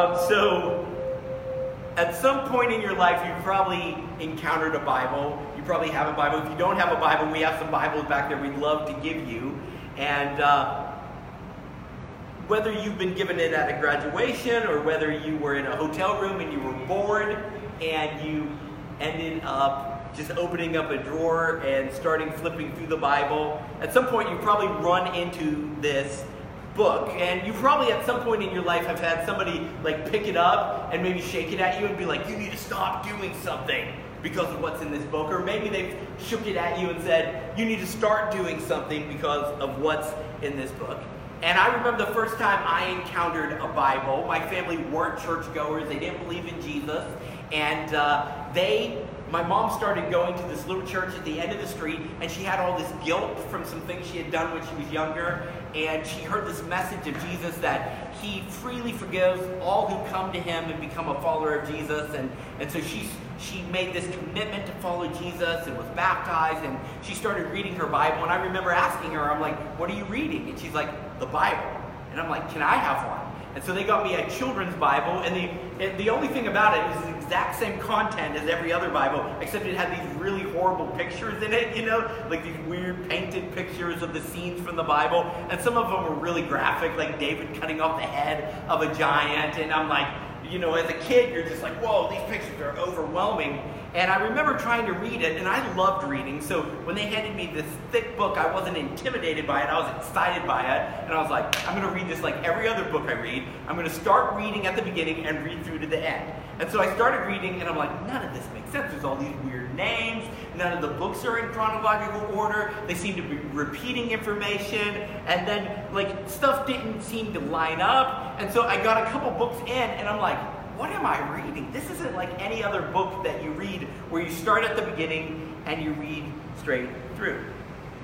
Um, so, at some point in your life, you've probably encountered a Bible. You probably have a Bible. If you don't have a Bible, we have some Bibles back there we'd love to give you. And uh, whether you've been given it at a graduation or whether you were in a hotel room and you were bored and you ended up just opening up a drawer and starting flipping through the Bible, at some point you probably run into this book and you probably at some point in your life have had somebody like pick it up and maybe shake it at you and be like you need to stop doing something because of what's in this book. Or maybe they've shook it at you and said you need to start doing something because of what's in this book. And i remember the first time i encountered a bible. My family weren't churchgoers. They didn't believe in jesus. And uh, they my mom started going to this little church at the end of the street, and she had all this guilt from some things she had done when she was younger. And she heard this message of Jesus that he freely forgives all who come to him and become a follower of Jesus. And, and so she, she made this commitment to follow Jesus and was baptized. And she started reading her Bible. And I remember asking her, I'm like, What are you reading? And she's like, The Bible. And I'm like, Can I have one? And so they got me a children's Bible, and the, and the only thing about it is the exact same content as every other Bible, except it had these really horrible pictures in it, you know, like these weird painted pictures of the scenes from the Bible. And some of them were really graphic, like David cutting off the head of a giant. And I'm like, you know, as a kid, you're just like, whoa, these pictures are overwhelming. And I remember trying to read it, and I loved reading. So when they handed me this thick book, I wasn't intimidated by it. I was excited by it. And I was like, I'm going to read this like every other book I read. I'm going to start reading at the beginning and read through to the end. And so I started reading, and I'm like, none of this makes sense. There's all these weird names. None of the books are in chronological order. They seem to be repeating information. And then, like, stuff didn't seem to line up. And so I got a couple books in, and I'm like, what am I reading? This isn't like any other book that you read where you start at the beginning and you read straight through.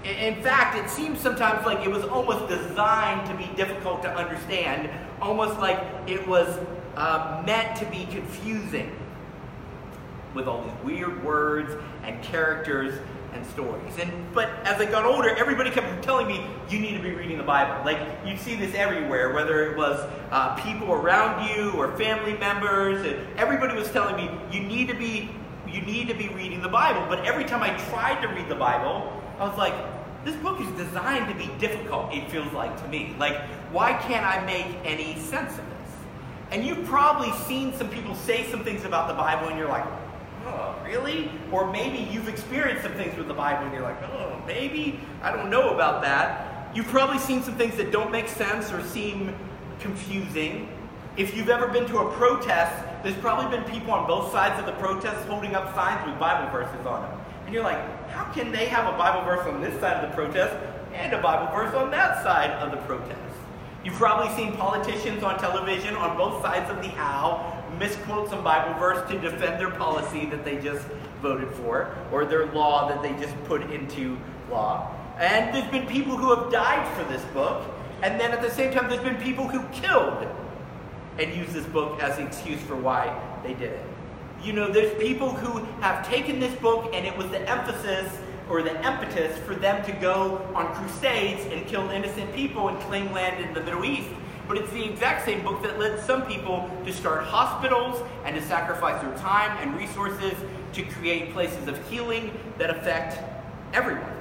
In fact, it seems sometimes like it was almost designed to be difficult to understand, almost like it was uh, meant to be confusing with all these weird words and characters and stories. And but as I got older, everybody kept telling me you need to be reading the Bible. Like you'd see this everywhere, whether it was uh, people around you or family members. And everybody was telling me you need to be you need to be reading the Bible. But every time I tried to read the Bible, I was like, this book is designed to be difficult. It feels like to me. Like why can't I make any sense of this? And you've probably seen some people say some things about the Bible, and you're like, really? Or maybe you've experienced some things with the Bible and you're like, oh, maybe, I don't know about that. You've probably seen some things that don't make sense or seem confusing. If you've ever been to a protest, there's probably been people on both sides of the protest holding up signs with Bible verses on them. And you're like, how can they have a Bible verse on this side of the protest and a Bible verse on that side of the protest? You've probably seen politicians on television on both sides of the aisle misquote some Bible verse to defend their policy that they just voted for or their law that they just put into law. And there's been people who have died for this book, and then at the same time, there's been people who killed and used this book as an excuse for why they did it. You know, there's people who have taken this book and it was the emphasis or the impetus for them to go on crusades and kill innocent people and claim land in the Middle East but it's the exact same book that led some people to start hospitals and to sacrifice their time and resources to create places of healing that affect everyone.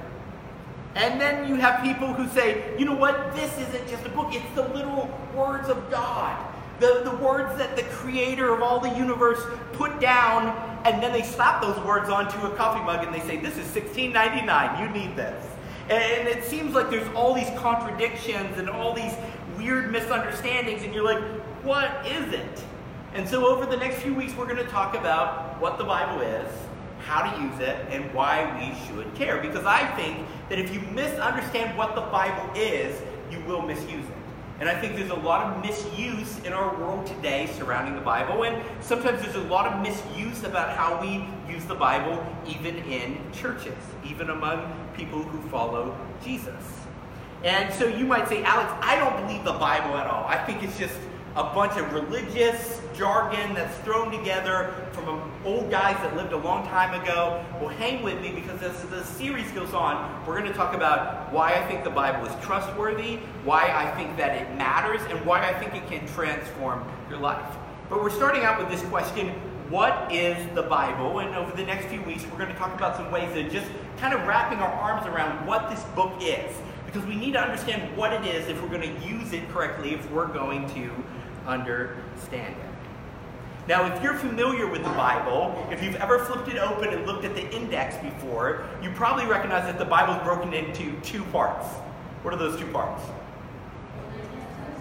And then you have people who say, you know what, this isn't just a book, it's the literal words of God. The, the words that the creator of all the universe put down, and then they slap those words onto a coffee mug and they say, This is $16.99, you need this. And it seems like there's all these contradictions and all these weird misunderstandings, and you're like, what is it? And so, over the next few weeks, we're going to talk about what the Bible is, how to use it, and why we should care. Because I think that if you misunderstand what the Bible is, you will misuse it. And I think there's a lot of misuse in our world today surrounding the Bible, and sometimes there's a lot of misuse about how we use the Bible, even in churches, even among people who follow Jesus. And so you might say, Alex, I don't believe the Bible at all. I think it's just a bunch of religious jargon that's thrown together from um, old guys that lived a long time ago. Well, hang with me because as the series goes on, we're going to talk about why I think the Bible is trustworthy, why I think that it matters, and why I think it can transform your life. But we're starting out with this question what is the Bible? And over the next few weeks, we're going to talk about some ways of just kind of wrapping our arms around what this book is. Because we need to understand what it is if we're going to use it correctly, if we're going to understand it. Now, if you're familiar with the Bible, if you've ever flipped it open and looked at the index before, you probably recognize that the Bible is broken into two parts. What are those two parts?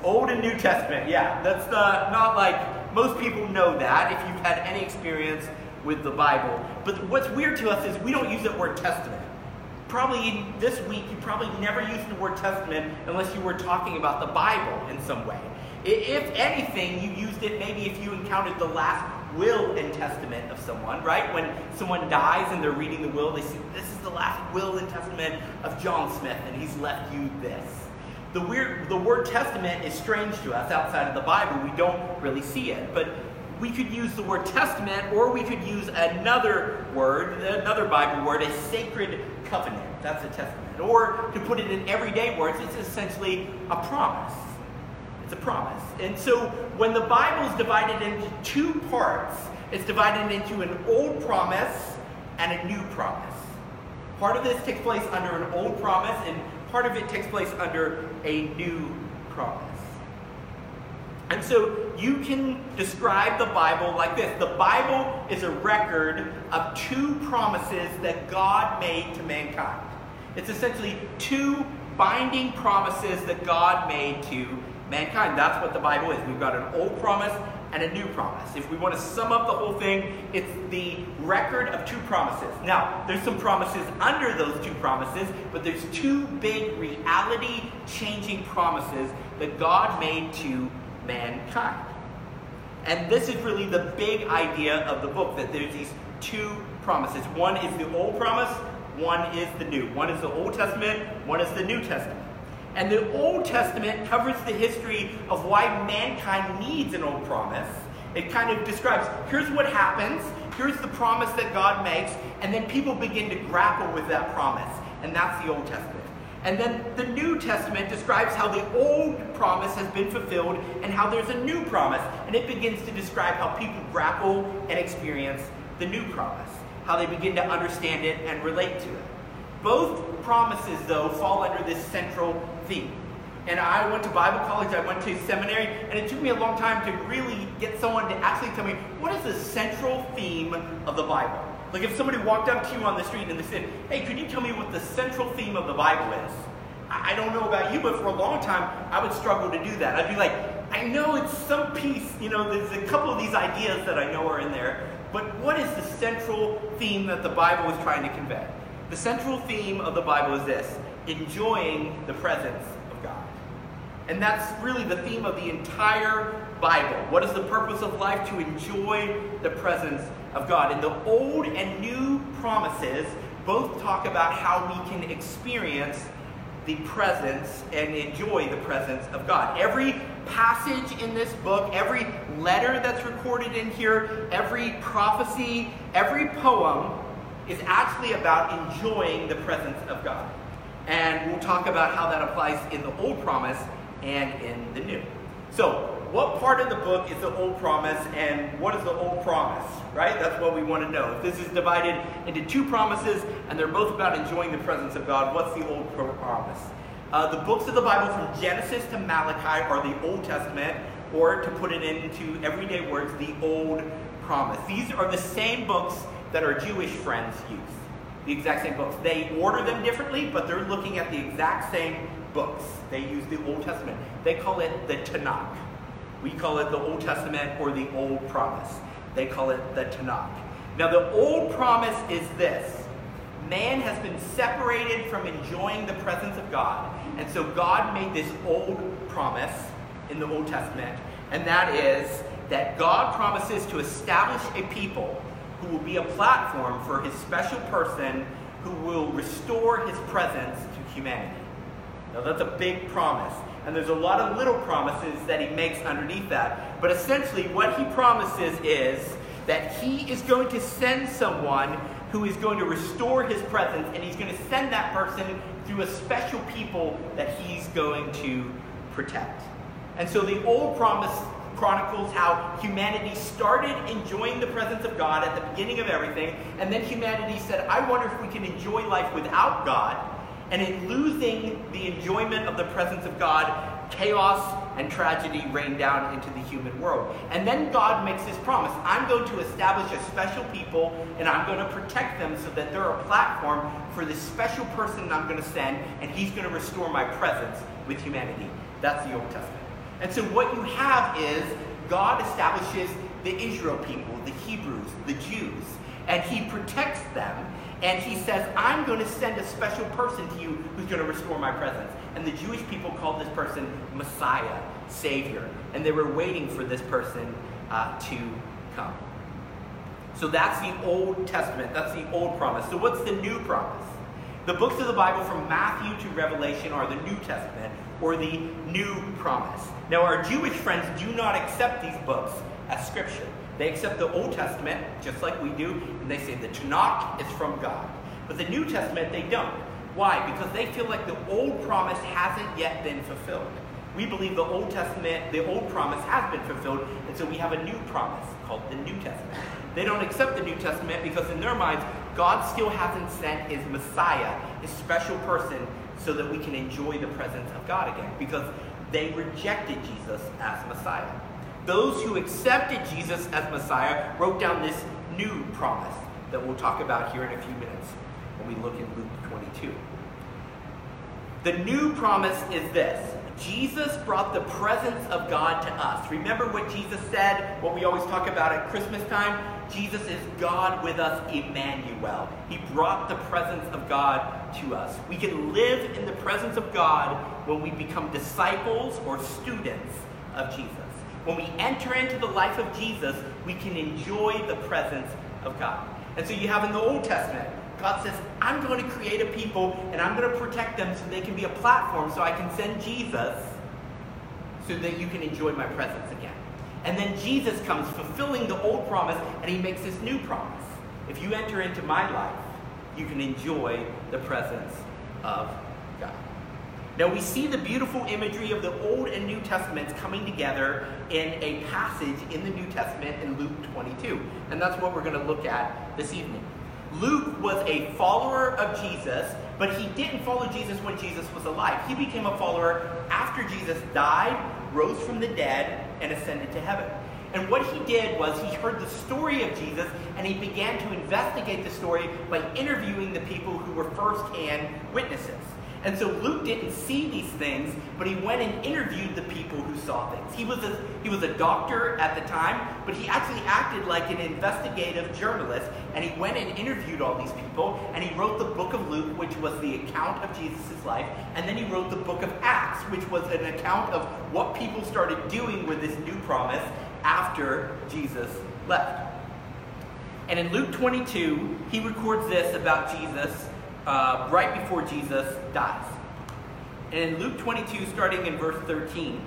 Old and New Testament, yeah. That's the, not like most people know that if you've had any experience with the Bible. But what's weird to us is we don't use that word testament. Probably this week, you probably never used the word testament unless you were talking about the Bible in some way. If anything, you used it maybe if you encountered the last will and testament of someone, right? When someone dies and they're reading the will, they see this is the last will and testament of John Smith, and he's left you this. The weird, the word testament is strange to us outside of the Bible. We don't really see it, but we could use the word testament, or we could use another word, another Bible word, a sacred covenant. That's a testament. Or to put it in everyday words, it's essentially a promise. It's a promise. And so when the Bible is divided into two parts, it's divided into an old promise and a new promise. Part of this takes place under an old promise, and part of it takes place under a new promise. And so you can describe the Bible like this The Bible is a record of two promises that God made to mankind. It's essentially two binding promises that God made to mankind. That's what the Bible is. We've got an old promise and a new promise. If we want to sum up the whole thing, it's the record of two promises. Now, there's some promises under those two promises, but there's two big reality changing promises that God made to mankind. And this is really the big idea of the book that there's these two promises. One is the old promise, one is the new. One is the Old Testament, one is the New Testament. And the Old Testament covers the history of why mankind needs an old promise. It kind of describes here's what happens, here's the promise that God makes, and then people begin to grapple with that promise. And that's the Old Testament. And then the New Testament describes how the old promise has been fulfilled and how there's a new promise. And it begins to describe how people grapple and experience the new promise, how they begin to understand it and relate to it. Both promises, though, fall under this central theme. And I went to Bible college, I went to seminary, and it took me a long time to really get someone to actually tell me what is the central theme of the Bible. Like if somebody walked up to you on the street and they said, Hey, could you tell me what the central theme of the Bible is? I don't know about you, but for a long time, I would struggle to do that. I'd be like, I know it's some piece, you know, there's a couple of these ideas that I know are in there, but what is the central theme that the Bible is trying to convey? The central theme of the Bible is this enjoying the presence of God. And that's really the theme of the entire Bible. What is the purpose of life? To enjoy the presence of God. And the old and new promises both talk about how we can experience the presence and enjoy the presence of God. Every passage in this book, every letter that's recorded in here, every prophecy, every poem is actually about enjoying the presence of God. And we'll talk about how that applies in the Old Promise and in the New. So, what part of the book is the Old Promise and what is the Old Promise? Right? That's what we want to know. If this is divided into two promises and they're both about enjoying the presence of God, what's the Old Promise? Uh, the books of the Bible from Genesis to Malachi are the Old Testament, or to put it into everyday words, the Old Promise. These are the same books that our Jewish friends use. The exact same books. They order them differently, but they're looking at the exact same books. They use the Old Testament. They call it the Tanakh. We call it the Old Testament or the Old Promise. They call it the Tanakh. Now, the Old Promise is this man has been separated from enjoying the presence of God. And so God made this old promise in the Old Testament, and that is that God promises to establish a people who will be a platform for his special person who will restore his presence to humanity. Now, that's a big promise. And there's a lot of little promises that he makes underneath that. But essentially, what he promises is that he is going to send someone who is going to restore his presence, and he's going to send that person through a special people that he's going to protect. And so the old promise chronicles how humanity started enjoying the presence of God at the beginning of everything, and then humanity said, I wonder if we can enjoy life without God. And in losing the enjoyment of the presence of God, chaos and tragedy rain down into the human world. And then God makes this promise I'm going to establish a special people and I'm going to protect them so that they're a platform for this special person I'm going to send, and he's going to restore my presence with humanity. That's the Old Testament. And so what you have is God establishes the Israel people, the Hebrews, the Jews, and he protects them. And he says, I'm going to send a special person to you who's going to restore my presence. And the Jewish people called this person Messiah, Savior. And they were waiting for this person uh, to come. So that's the Old Testament. That's the old promise. So what's the new promise? The books of the Bible from Matthew to Revelation are the New Testament or the new promise. Now, our Jewish friends do not accept these books as scripture. They accept the Old Testament, just like we do, and they say the Tanakh is from God. But the New Testament, they don't. Why? Because they feel like the old promise hasn't yet been fulfilled. We believe the Old Testament, the old promise has been fulfilled, and so we have a new promise called the New Testament. They don't accept the New Testament because in their minds, God still hasn't sent his Messiah, his special person, so that we can enjoy the presence of God again, because they rejected Jesus as Messiah. Those who accepted Jesus as Messiah wrote down this new promise that we'll talk about here in a few minutes when we look in Luke 22. The new promise is this Jesus brought the presence of God to us. Remember what Jesus said, what we always talk about at Christmas time? Jesus is God with us, Emmanuel. He brought the presence of God to us. We can live in the presence of God when we become disciples or students of Jesus. When we enter into the life of Jesus, we can enjoy the presence of God. And so you have in the Old Testament, God says, I'm going to create a people and I'm going to protect them so they can be a platform so I can send Jesus so that you can enjoy my presence again. And then Jesus comes fulfilling the old promise and he makes this new promise. If you enter into my life, you can enjoy the presence of. Now we see the beautiful imagery of the Old and New Testaments coming together in a passage in the New Testament in Luke 22. And that's what we're going to look at this evening. Luke was a follower of Jesus, but he didn't follow Jesus when Jesus was alive. He became a follower after Jesus died, rose from the dead, and ascended to heaven. And what he did was he heard the story of Jesus and he began to investigate the story by interviewing the people who were firsthand witnesses. And so Luke didn't see these things, but he went and interviewed the people who saw things. He was a, he was a doctor at the time, but he actually acted like an investigative journalist, and he went and interviewed all these people, and he wrote the book of Luke, which was the account of Jesus' life, and then he wrote the book of Acts, which was an account of what people started doing with this new promise after Jesus left. And in Luke 22, he records this about Jesus uh, right before Jesus dies. And in Luke 22, starting in verse 13,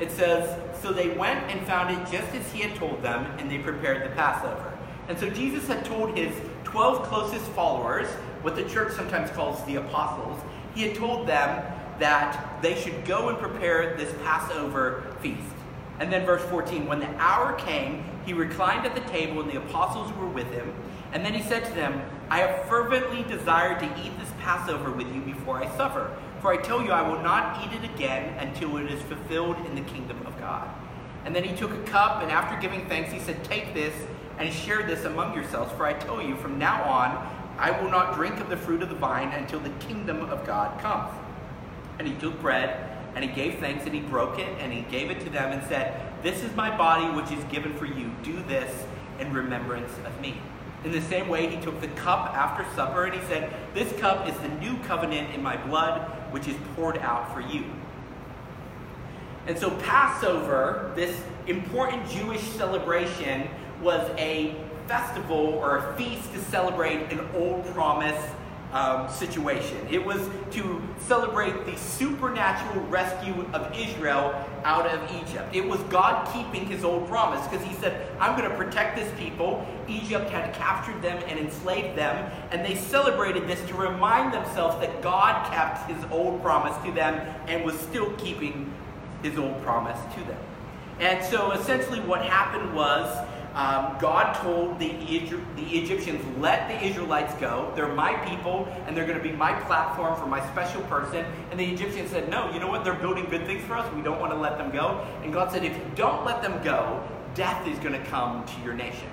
it says, So they went and found it just as he had told them, and they prepared the Passover. And so Jesus had told his 12 closest followers, what the church sometimes calls the apostles, he had told them that they should go and prepare this Passover feast. And then verse 14, when the hour came, he reclined at the table, and the apostles were with him. And then he said to them, I have fervently desired to eat this Passover with you before I suffer. For I tell you, I will not eat it again until it is fulfilled in the kingdom of God. And then he took a cup, and after giving thanks, he said, Take this and share this among yourselves. For I tell you, from now on, I will not drink of the fruit of the vine until the kingdom of God comes. And he took bread, and he gave thanks, and he broke it, and he gave it to them, and said, This is my body, which is given for you. Do this in remembrance of me. In the same way, he took the cup after supper and he said, This cup is the new covenant in my blood, which is poured out for you. And so, Passover, this important Jewish celebration, was a festival or a feast to celebrate an old promise um, situation. It was to celebrate the supernatural rescue of Israel out of Egypt. It was God keeping his old promise because he said, I'm going to protect this people. Egypt had captured them and enslaved them, and they celebrated this to remind themselves that God kept his old promise to them and was still keeping his old promise to them. And so essentially, what happened was um, God told the, the Egyptians, let the Israelites go. They're my people, and they're going to be my platform for my special person. And the Egyptians said, no, you know what? They're building good things for us. We don't want to let them go. And God said, if you don't let them go, death is going to come to your nation.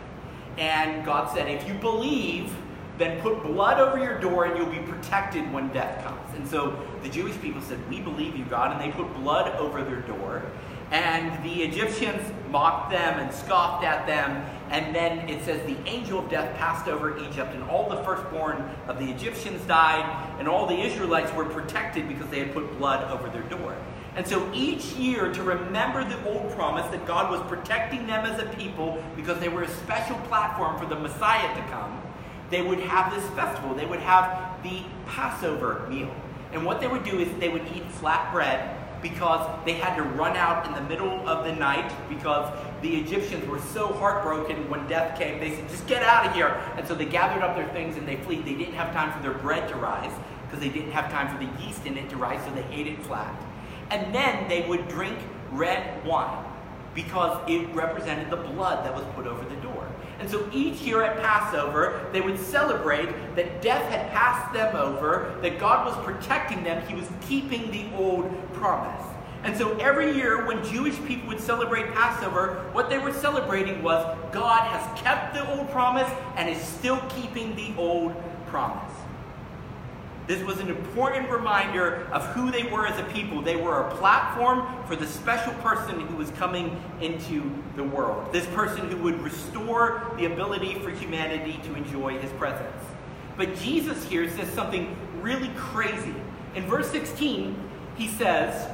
And God said, if you believe, then put blood over your door and you'll be protected when death comes. And so the Jewish people said, We believe you, God. And they put blood over their door. And the Egyptians mocked them and scoffed at them. And then it says the angel of death passed over Egypt, and all the firstborn of the Egyptians died, and all the Israelites were protected because they had put blood over their door. And so each year, to remember the old promise that God was protecting them as a people because they were a special platform for the Messiah to come, they would have this festival. They would have the Passover meal. And what they would do is they would eat flat bread because they had to run out in the middle of the night because the Egyptians were so heartbroken when death came. They said, just get out of here. And so they gathered up their things and they fled. They didn't have time for their bread to rise because they didn't have time for the yeast in it to rise, so they ate it flat. And then they would drink red wine because it represented the blood that was put over the door. And so each year at Passover, they would celebrate that death had passed them over, that God was protecting them, He was keeping the old promise. And so every year when Jewish people would celebrate Passover, what they were celebrating was God has kept the old promise and is still keeping the old promise. This was an important reminder of who they were as a people. They were a platform for the special person who was coming into the world. This person who would restore the ability for humanity to enjoy his presence. But Jesus here says something really crazy. In verse 16, he says,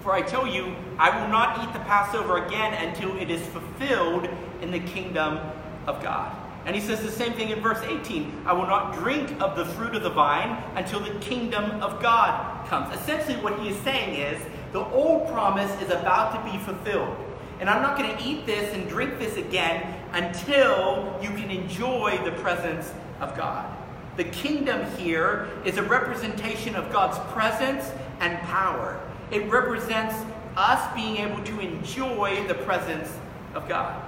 For I tell you, I will not eat the Passover again until it is fulfilled in the kingdom of God. And he says the same thing in verse 18 I will not drink of the fruit of the vine until the kingdom of God comes. Essentially, what he is saying is the old promise is about to be fulfilled. And I'm not going to eat this and drink this again until you can enjoy the presence of God. The kingdom here is a representation of God's presence and power. It represents us being able to enjoy the presence of God.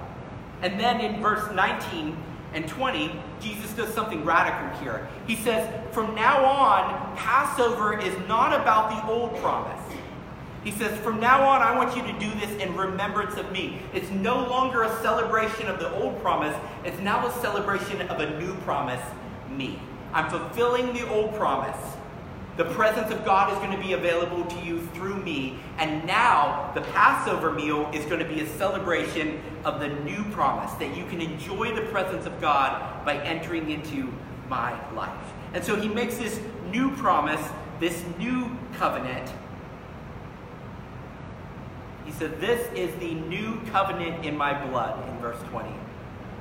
And then in verse 19, and 20, Jesus does something radical here. He says, From now on, Passover is not about the old promise. He says, From now on, I want you to do this in remembrance of me. It's no longer a celebration of the old promise, it's now a celebration of a new promise, me. I'm fulfilling the old promise. The presence of God is going to be available to you through me. And now the Passover meal is going to be a celebration of the new promise that you can enjoy the presence of God by entering into my life. And so he makes this new promise, this new covenant. He said, This is the new covenant in my blood, in verse 20,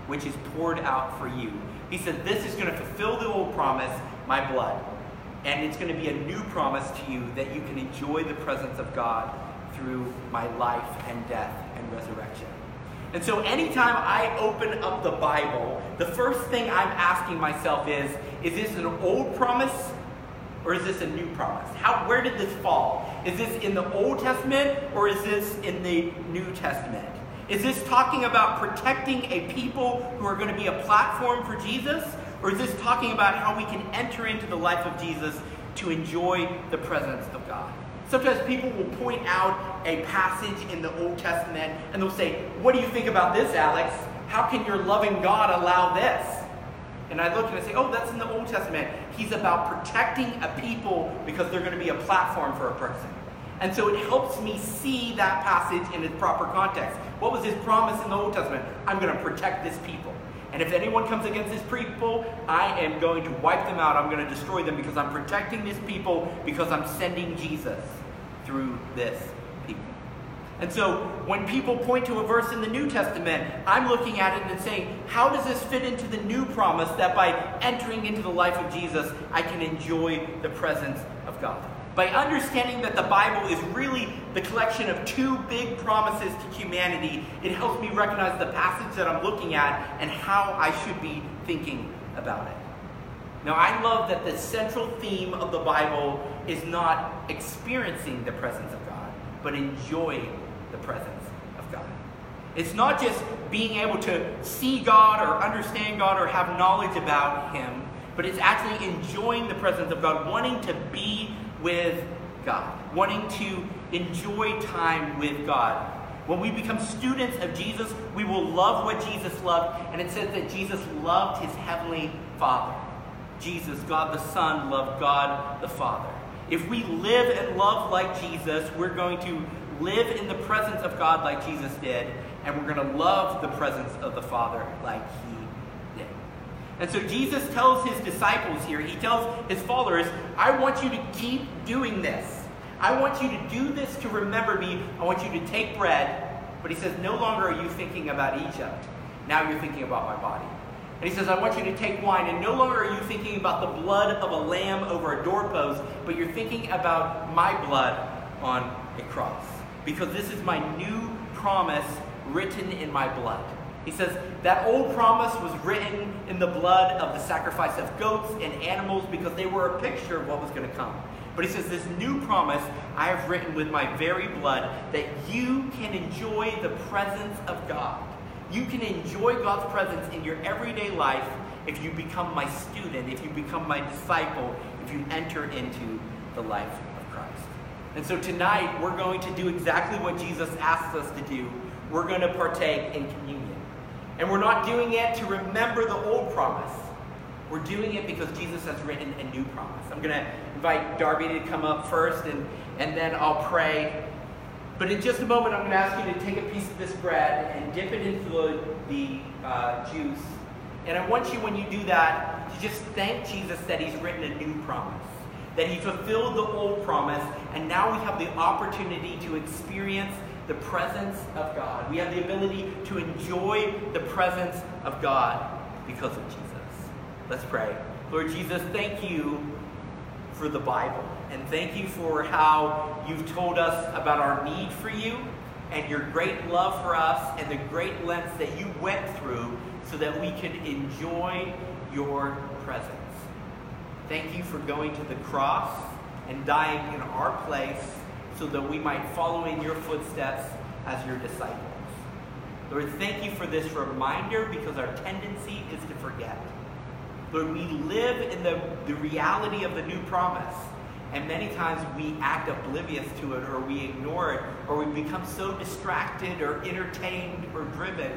which is poured out for you. He said, This is going to fulfill the old promise, my blood. And it's going to be a new promise to you that you can enjoy the presence of God through my life and death and resurrection. And so, anytime I open up the Bible, the first thing I'm asking myself is is this an old promise or is this a new promise? How, where did this fall? Is this in the Old Testament or is this in the New Testament? Is this talking about protecting a people who are going to be a platform for Jesus? Or is this talking about how we can enter into the life of Jesus to enjoy the presence of God? Sometimes people will point out a passage in the Old Testament and they'll say, What do you think about this, Alex? How can your loving God allow this? And I look and I say, Oh, that's in the Old Testament. He's about protecting a people because they're going to be a platform for a person. And so it helps me see that passage in its proper context. What was his promise in the Old Testament? I'm going to protect this people. And if anyone comes against this people, I am going to wipe them out. I'm going to destroy them because I'm protecting this people because I'm sending Jesus through this people. And so when people point to a verse in the New Testament, I'm looking at it and saying, how does this fit into the new promise that by entering into the life of Jesus, I can enjoy the presence of God? By understanding that the Bible is really the collection of two big promises to humanity, it helps me recognize the passage that I'm looking at and how I should be thinking about it. Now, I love that the central theme of the Bible is not experiencing the presence of God, but enjoying the presence of God. It's not just being able to see God or understand God or have knowledge about Him, but it's actually enjoying the presence of God, wanting to be with God, wanting to enjoy time with God. When we become students of Jesus, we will love what Jesus loved. And it says that Jesus loved his heavenly Father. Jesus, God the Son, loved God the Father. If we live and love like Jesus, we're going to live in the presence of God like Jesus did, and we're going to love the presence of the Father like he. And so Jesus tells his disciples here, he tells his followers, I want you to keep doing this. I want you to do this to remember me. I want you to take bread. But he says, no longer are you thinking about Egypt. Now you're thinking about my body. And he says, I want you to take wine, and no longer are you thinking about the blood of a lamb over a doorpost, but you're thinking about my blood on a cross. Because this is my new promise written in my blood. He says, that old promise was written in the blood of the sacrifice of goats and animals because they were a picture of what was going to come. But he says, This new promise I have written with my very blood that you can enjoy the presence of God. You can enjoy God's presence in your everyday life if you become my student, if you become my disciple, if you enter into the life of Christ. And so tonight, we're going to do exactly what Jesus asks us to do. We're going to partake in communion. And we're not doing it to remember the old promise. We're doing it because Jesus has written a new promise. I'm going to invite Darby to come up first, and, and then I'll pray. But in just a moment, I'm going to ask you to take a piece of this bread and dip it into the, the uh, juice. And I want you, when you do that, to just thank Jesus that He's written a new promise, that He fulfilled the old promise, and now we have the opportunity to experience the presence of God. We have the ability to enjoy the presence of God because of Jesus. Let's pray. Lord Jesus, thank you for the Bible. And thank you for how you've told us about our need for you and your great love for us and the great lengths that you went through so that we could enjoy your presence. Thank you for going to the cross and dying in our place so that we might follow in your footsteps as your disciples. Lord, thank you for this reminder because our tendency is to forget. Lord, we live in the, the reality of the new promise. And many times we act oblivious to it or we ignore it or we become so distracted or entertained or driven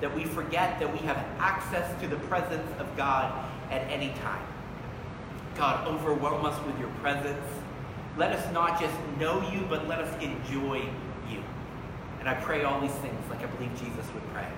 that we forget that we have access to the presence of God at any time. God, overwhelm us with your presence. Let us not just know you, but let us enjoy you. And I pray all these things like I believe Jesus would pray.